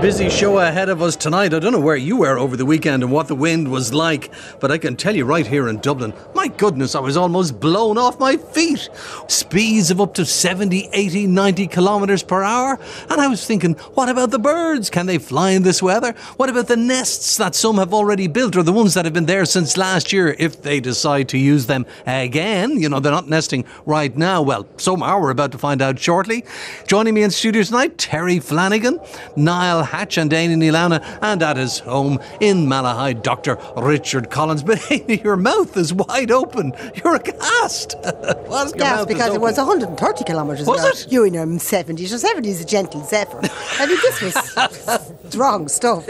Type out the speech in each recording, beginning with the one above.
busy show ahead of us tonight. I don't know where you were over the weekend and what the wind was like, but I can tell you right here in Dublin, my goodness, I was almost blown off my feet. Speeds of up to 70, 80, 90 kilometres per hour. And I was thinking, what about the birds? Can they fly in this weather? What about the nests that some have already built or the ones that have been there since last year if they decide to use them again? You know, they're not nesting right now. Well, some are. We're about to find out shortly. Joining me in studio tonight, Terry Flanagan, Niall Hatch and Éanna Ní Lamhna, and at his home in Malahide, Dr. Richard Collins. But hey, your mouth is wide open. You're aghast. Your Yes, because it was 130 kilometres Was an hour. it? You in your 70s. Your 70s is a gentle zephyr. I mean, this was wrong stuff.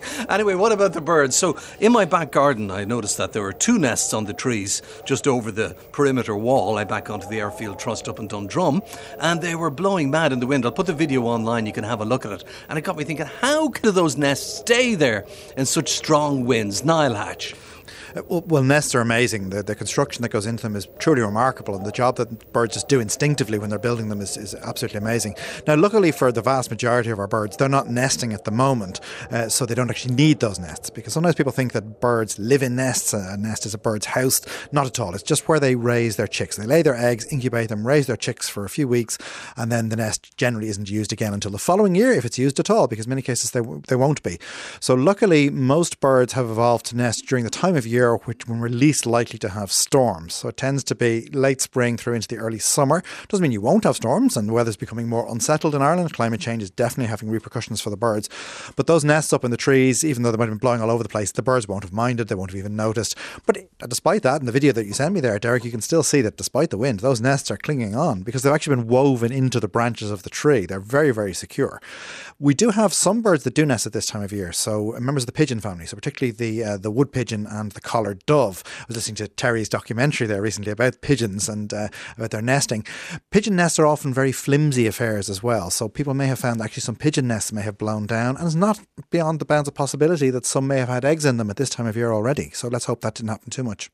anyway, what about the birds? So, in my back garden, I noticed that there were two nests on the trees just over the perimeter wall. I back onto the airfield trust up in Dundrum, and they were blowing mad in the wind. I'll put the video online, you can have a look at it. And it got me thinking, how could those nests stay there in such strong winds? Niall Hatch. Well, nests are amazing. The, the construction that goes into them is truly remarkable, and the job that birds just do instinctively when they're building them is, is absolutely amazing. Now, luckily for the vast majority of our birds, they're not nesting at the moment, uh, so they don't actually need those nests. Because sometimes people think that birds live in nests, a nest is a bird's house. Not at all. It's just where they raise their chicks. They lay their eggs, incubate them, raise their chicks for a few weeks, and then the nest generally isn't used again until the following year, if it's used at all, because in many cases they, they won't be. So, luckily, most birds have evolved to nest during the time of year which when we're least likely to have storms. So, it tends to be late spring through into the early summer. Doesn't mean you won't have storms, and the weather's becoming more unsettled in Ireland. Climate change is definitely having repercussions for the birds. But those nests up in the trees, even though they might have been blowing all over the place, the birds won't have minded, they won't have even noticed. But uh, despite that, in the video that you sent me there, Derek, you can still see that despite the wind, those nests are clinging on because they've actually been woven into the branches of the tree. They're very, very secure. We do have some birds that do nest at this time of year. So uh, members of the pigeon family, so particularly the uh, the wood pigeon and the collared dove. I was listening to Terry's documentary there recently about pigeons and uh, about their nesting. Pigeon nests are often very flimsy affairs as well. So people may have found actually some pigeon nests may have blown down, and it's not beyond the bounds of possibility that some may have had eggs in them at this time of year already. So let's hope that didn't happen too much.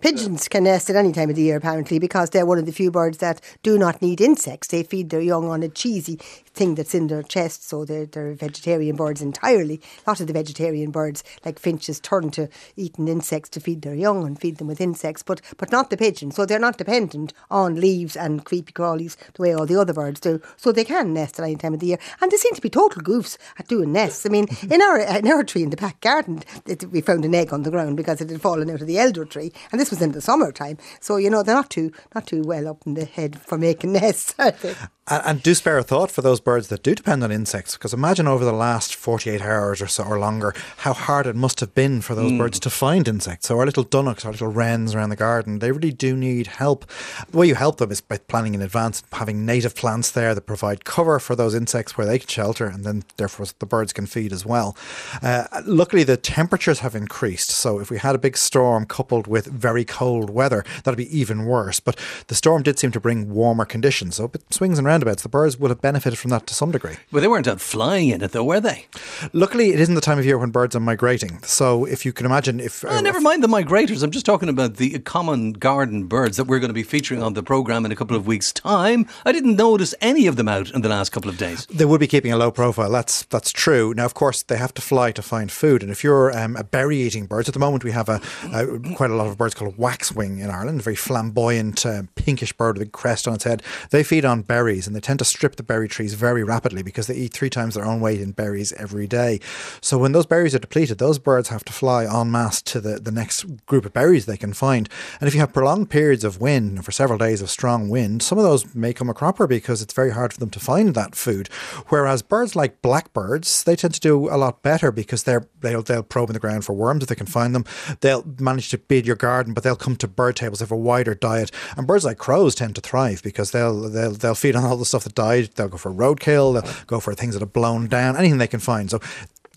Pigeons can nest at any time of the year, apparently, because they're one of the few birds that do not need insects. They feed their young on a cheesy thing that's in their chest, so they're, they're vegetarian birds entirely. A lot of the vegetarian birds, like finches, turn to eating insects to feed their young and feed them with insects, but, but not the pigeon. So they're not dependent on leaves and creepy crawlies the way all the other birds do. So they can nest at any time of the year. And they seem to be total goofs at doing nests. I mean, in our, in our tree in the back garden, it, we found an egg on the ground because it had fallen out of the elder tree. And this was in the summertime. So, you know, they're not too not too well up in the head for making nests, are they? And, and do spare a thought for those birds that do depend on insects, because imagine over the last 48 hours or so or longer how hard it must have been for those birds to find insects. So our little dunnocks, our little wrens around the garden, they really do need help. The way you help them is by planning in advance, having native plants there that provide cover for those insects where they can shelter, and then therefore the birds can feed as well. Uh, luckily, the temperatures have increased, so if we had a big storm coupled with very cold weather, that'd be even worse. But the storm did seem to bring warmer conditions, so it swings and roundabouts. The birds would have benefited from that to some degree. But they weren't out flying in it, though, were they? Luckily, it isn't the time of year when birds are migrating. So if you can imagine, if Ah, never mind the migrators. I'm just talking about the common garden birds that we're going to be featuring on the programme in a couple of weeks' time. I didn't notice any of them out in the last couple of days. They would be keeping a low profile. That's that's true. Now, of course, they have to fly to find food. And if you're um, a berry-eating bird, at the moment we have a, a quite a lot of birds called waxwing in Ireland, a very flamboyant, uh, pinkish bird with a crest on its head. They feed on berries, and they tend to strip the berry trees very rapidly because they eat three times their own weight in berries every day. So when those berries are depleted, those birds have to fly en masse to the, the next group of berries they can find. And if you have prolonged periods of wind, for several days of strong wind, some of those may come a cropper because it's very hard for them to find that food. Whereas birds like blackbirds, they tend to do a lot better because they're they'll they'll probe in the ground for worms if they can find them. They'll manage to beat your garden, but they'll come to bird tables. They have a wider diet. And birds like crows tend to thrive because they'll they'll they'll feed on all the stuff that died. They'll go for roadkill. They'll go for things that have blown down. Anything they can find. So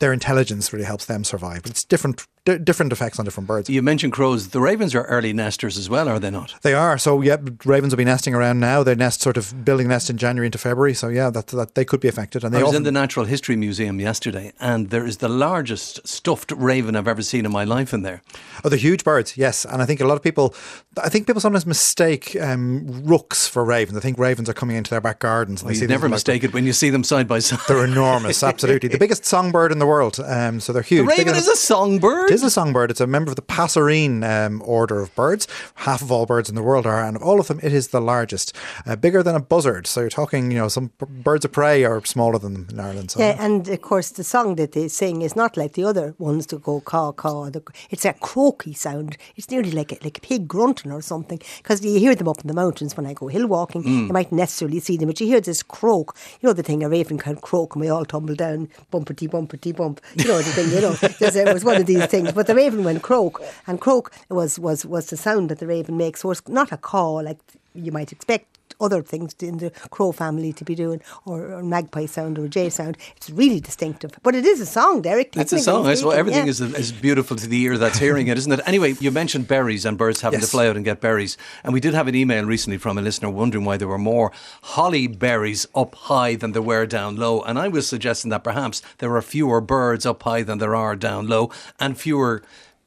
their intelligence really helps them survive. But it's different d- different effects on different birds. You mentioned crows. The ravens are early nesters as well, are they not? They are. So yeah, ravens will be nesting around now. They nest sort of building nest in January into February. So yeah, that, that they could be affected. And they I was often... in the Natural History Museum yesterday, and there is the largest stuffed raven I've ever seen in my life in there. Oh, the huge birds, yes. And I think a lot of people, I think people sometimes mistake um, rooks for ravens. I think ravens are coming into their back gardens. well, you never mistake it when you see them side by side. They're enormous, absolutely. the biggest songbird in the world. Um, so they're huge. The raven is a songbird. It is a songbird. It's a member of the passerine um, order of birds. Half of all birds in the world are, and of all of them, it is the largest, uh, bigger than a buzzard. So you're talking, you know, some birds of prey are smaller than them in Ireland. So. Yeah, and of course the song that they sing is not like the other ones that go caw caw. It's a croaky sound. It's nearly like a, like a pig grunting or something because you hear them up in the mountains when I go hill walking. Mm. You might necessarily see them, but you hear this croak. You know the thing a raven can croak and we all tumble down, bumpety bump. You know the thing. You know, uh, it was one of these things. But the raven went croak, and croak was, was, was the sound that the raven makes. So it's not a caw like you might expect other things in the crow family to be doing, or, or magpie sound or jay sound. It's really distinctive. But it is a song, Derek. It's a song. Well, everything yeah. is, is beautiful to the ear that's hearing it, isn't it? Anyway, you mentioned berries and birds having yes. to fly out and get berries. And we did have an email recently from a listener wondering why there were more holly berries up high than there were down low. And I was suggesting that perhaps there are fewer birds up high than there are down low and fewer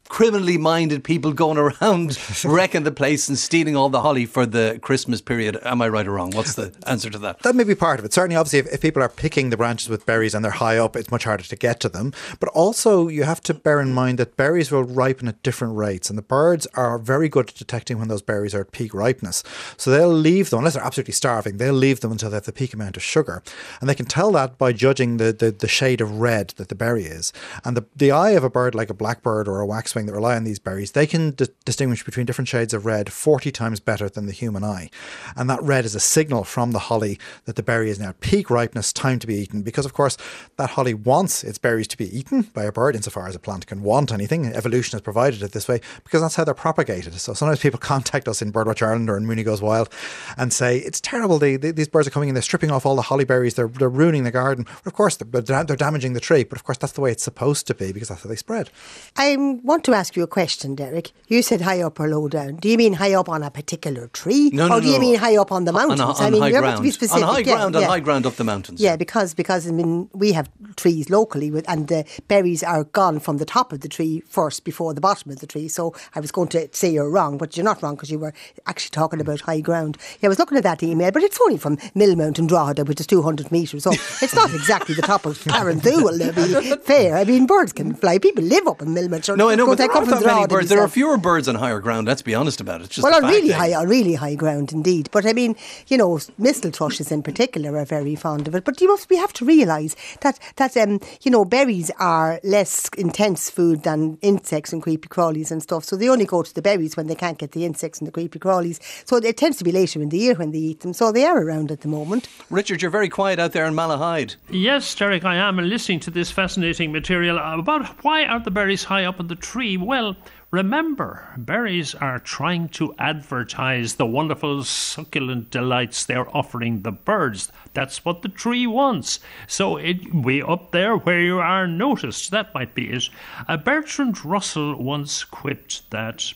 criminally minded people going around wrecking the place and stealing all the holly for the Christmas period. Am I right or wrong? What's the answer to that? That may be part of it. Certainly, obviously, if, if, people are picking the branches with berries and they're high up, it's much harder to get to them. But also, you have to bear in mind that berries will ripen at different rates, and the birds are very good at detecting when those berries are at peak ripeness. So they'll leave them, unless they're absolutely starving, they'll leave them until they have the peak amount of sugar. And they can tell that by judging the, the, the shade of red that the berry is. And the, the eye of a bird like a blackbird or a waxwing that rely on these berries, they can d- distinguish between different shades of red 40 times better than the human eye. And that red is a signal from the holly that the berry is now peak ripeness, time to be eaten. Because, of course, that holly wants its berries to be eaten by a bird, insofar as a plant can want anything. Evolution has provided it this way because that's how they're propagated. So sometimes people contact us in Birdwatch Ireland or in Mooney Goes Wild and say, it's terrible, they, they, these birds are coming in, they're stripping off all the holly berries, they're, they're ruining the garden. But of course, they're, they're damaging the tree. But of course, that's the way it's supposed to be because that's how they spread. I want to ask you a question, Derek. You said high up or low down. Do you mean high up on a particular tree? No, no, Or do you mean high up on the mountains? On, on I mean, high you ground. have to be specific. On high yeah, ground, yeah. on high ground up the mountains. Yeah, because because I mean we have trees locally with, and the berries are gone from the top of the tree first before the bottom of the tree. So I was going to say you're wrong, but you're not wrong because you were actually talking about high ground. Yeah, I was looking at that email, but it's only from Millmount and Drogheda, which is 200 metres. So it's not exactly the top of Carrauntoohil, to be fair. I mean, birds can fly. People live up in Millmount. So no, I know, but there aren't that many birds. There are fewer birds on higher ground. Let's be honest about it. It's just well, on really high, on really high ground indeed. But I mean, you know, mistle thrushes in particular are very fond of it. But you must, we have to realise that that um, you know, berries are less intense food than insects and creepy crawlies and stuff. So they only go to the berries when they can't get the insects and the creepy crawlies. So it tends to be later in the year when they eat them. So they are around at the moment. Richard, you're very quiet out there in Malahide. Yes, Derek, I am listening to this fascinating material about why aren't the berries high up in the tree. Well. Remember, berries are trying to advertise the wonderful succulent delights they're offering the birds. That's what the tree wants. So it way up there where you are noticed. That might be it. Uh, Bertrand Russell once quipped that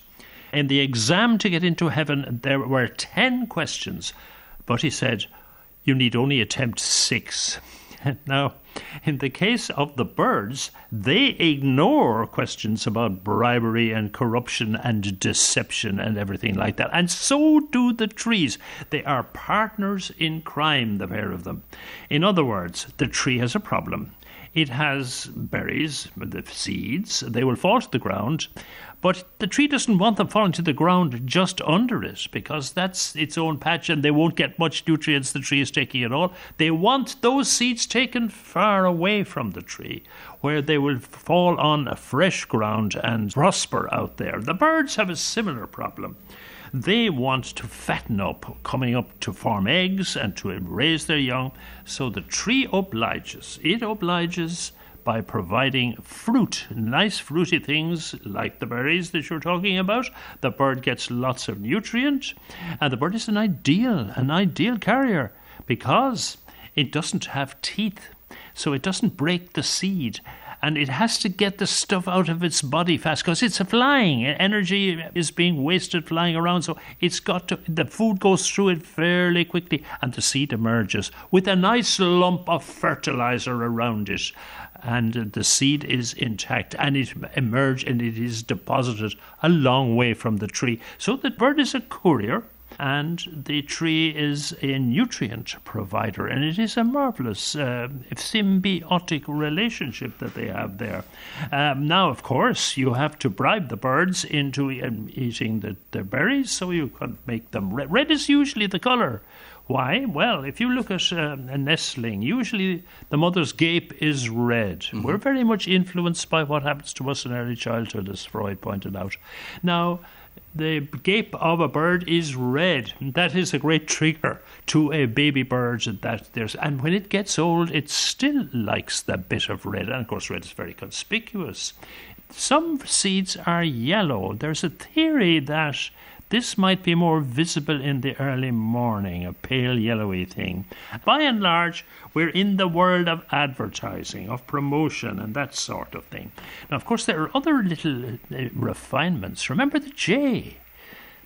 in the exam to get into heaven there were ten questions, but he said you need only attempt six. now, in the case of the birds, they ignore questions about bribery and corruption and deception and everything like that. And so do the trees. They are partners in crime, the pair of them. In other words, the tree has a problem. It has berries, the seeds, they will fall to the ground, but the tree doesn't want them falling to the ground just under it because that's its own patch and they won't get much nutrients the tree is taking at all. They want those seeds taken far away from the tree where they will fall on fresh ground and prosper out there. The birds have a similar problem. They want to fatten up, coming up to form eggs and to raise their young. So the tree obliges. It obliges by providing fruit, nice fruity things like the berries that you're talking about. The bird gets lots of nutrient, and the bird is an ideal, an ideal carrier because it doesn't have teeth, so it doesn't break the seed and it has to get the stuff out of its body fast because it's flying. Energy is being wasted flying around, so it's got to. The food goes through it fairly quickly, and the seed emerges with a nice lump of fertilizer around it and the seed is intact and it emerges and it is deposited a long way from the tree. So the bird is a courier and the tree is a nutrient provider, and it is a marvelous uh, symbiotic relationship that they have there. Um, now, of course, you have to bribe the birds into um, eating the, the berries, so you can make them red. Red is usually the color. Why? Well, if you look at uh, a nestling, usually the mother's gape is red. Mm-hmm. We're very much influenced by what happens to us in early childhood, as Freud pointed out. Now, the gape of a bird is red. That is a great trigger to a baby bird. That there's and when it gets old, it still likes the bit of red. And of course, red is very conspicuous. Some seeds are yellow. There's a theory that this might be more visible in the early morning, a pale yellowy thing. By and large, we're in the world of advertising, of promotion, and that sort of thing. Now, of course, there are other little uh, refinements. Remember the Jay?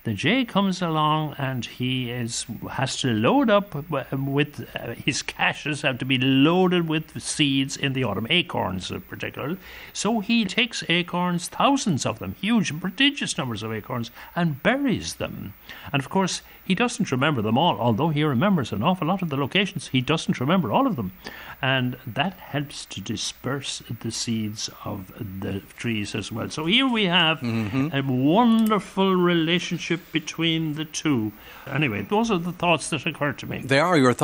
The jay comes along and he is has to load up with uh, his caches have to be loaded with seeds in the autumn, acorns in particular. So he takes acorns, thousands of them, huge, prodigious numbers of acorns, and buries them. And of course, he doesn't remember them all, although he remembers an awful lot of the locations. He doesn't remember all of them. And that helps to disperse the seeds of the trees as well. So here we have mm-hmm. a wonderful relationship between the two. Anyway, those are the thoughts that occurred to me. They are your thoughts.